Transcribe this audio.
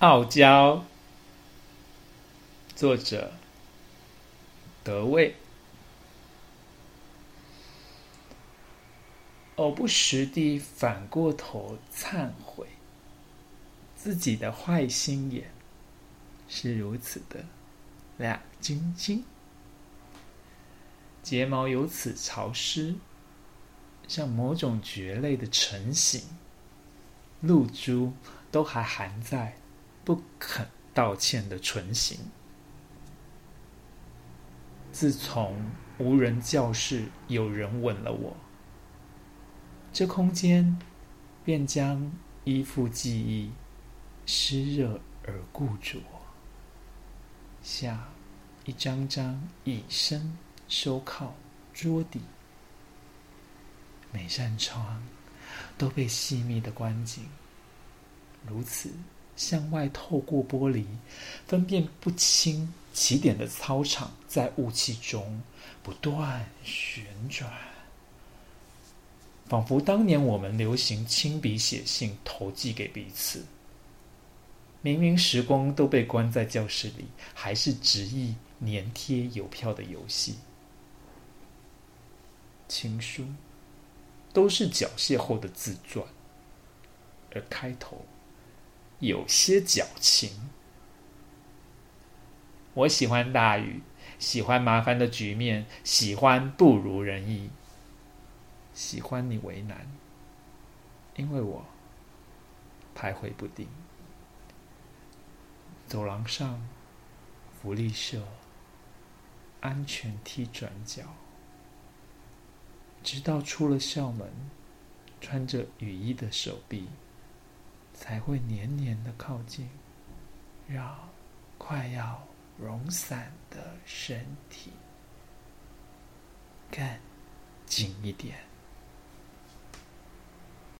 傲娇，作者德卫。偶不时地反过头忏悔，自己的坏心眼是如此的亮晶晶，睫毛由此潮湿，像某种蕨类的成型，露珠都还含在。不肯道歉的唇形。自从无人教室有人吻了我，这空间便将依附记忆湿热而固着，像一张张以身收靠桌底，每扇窗都被细密的关紧，如此。向外透过玻璃，分辨不清起点的操场，在雾气中不断旋转，仿佛当年我们流行亲笔写信投寄给彼此。明明时光都被关在教室里，还是执意粘贴邮票的游戏。情书都是缴械后的自传，而开头。有些矫情。我喜欢大雨，喜欢麻烦的局面，喜欢不如人意，喜欢你为难，因为我徘徊不定。走廊上，福利社，安全梯转角，直到出了校门，穿着雨衣的手臂。才会黏黏的靠近，让快要融散的身体更紧一点。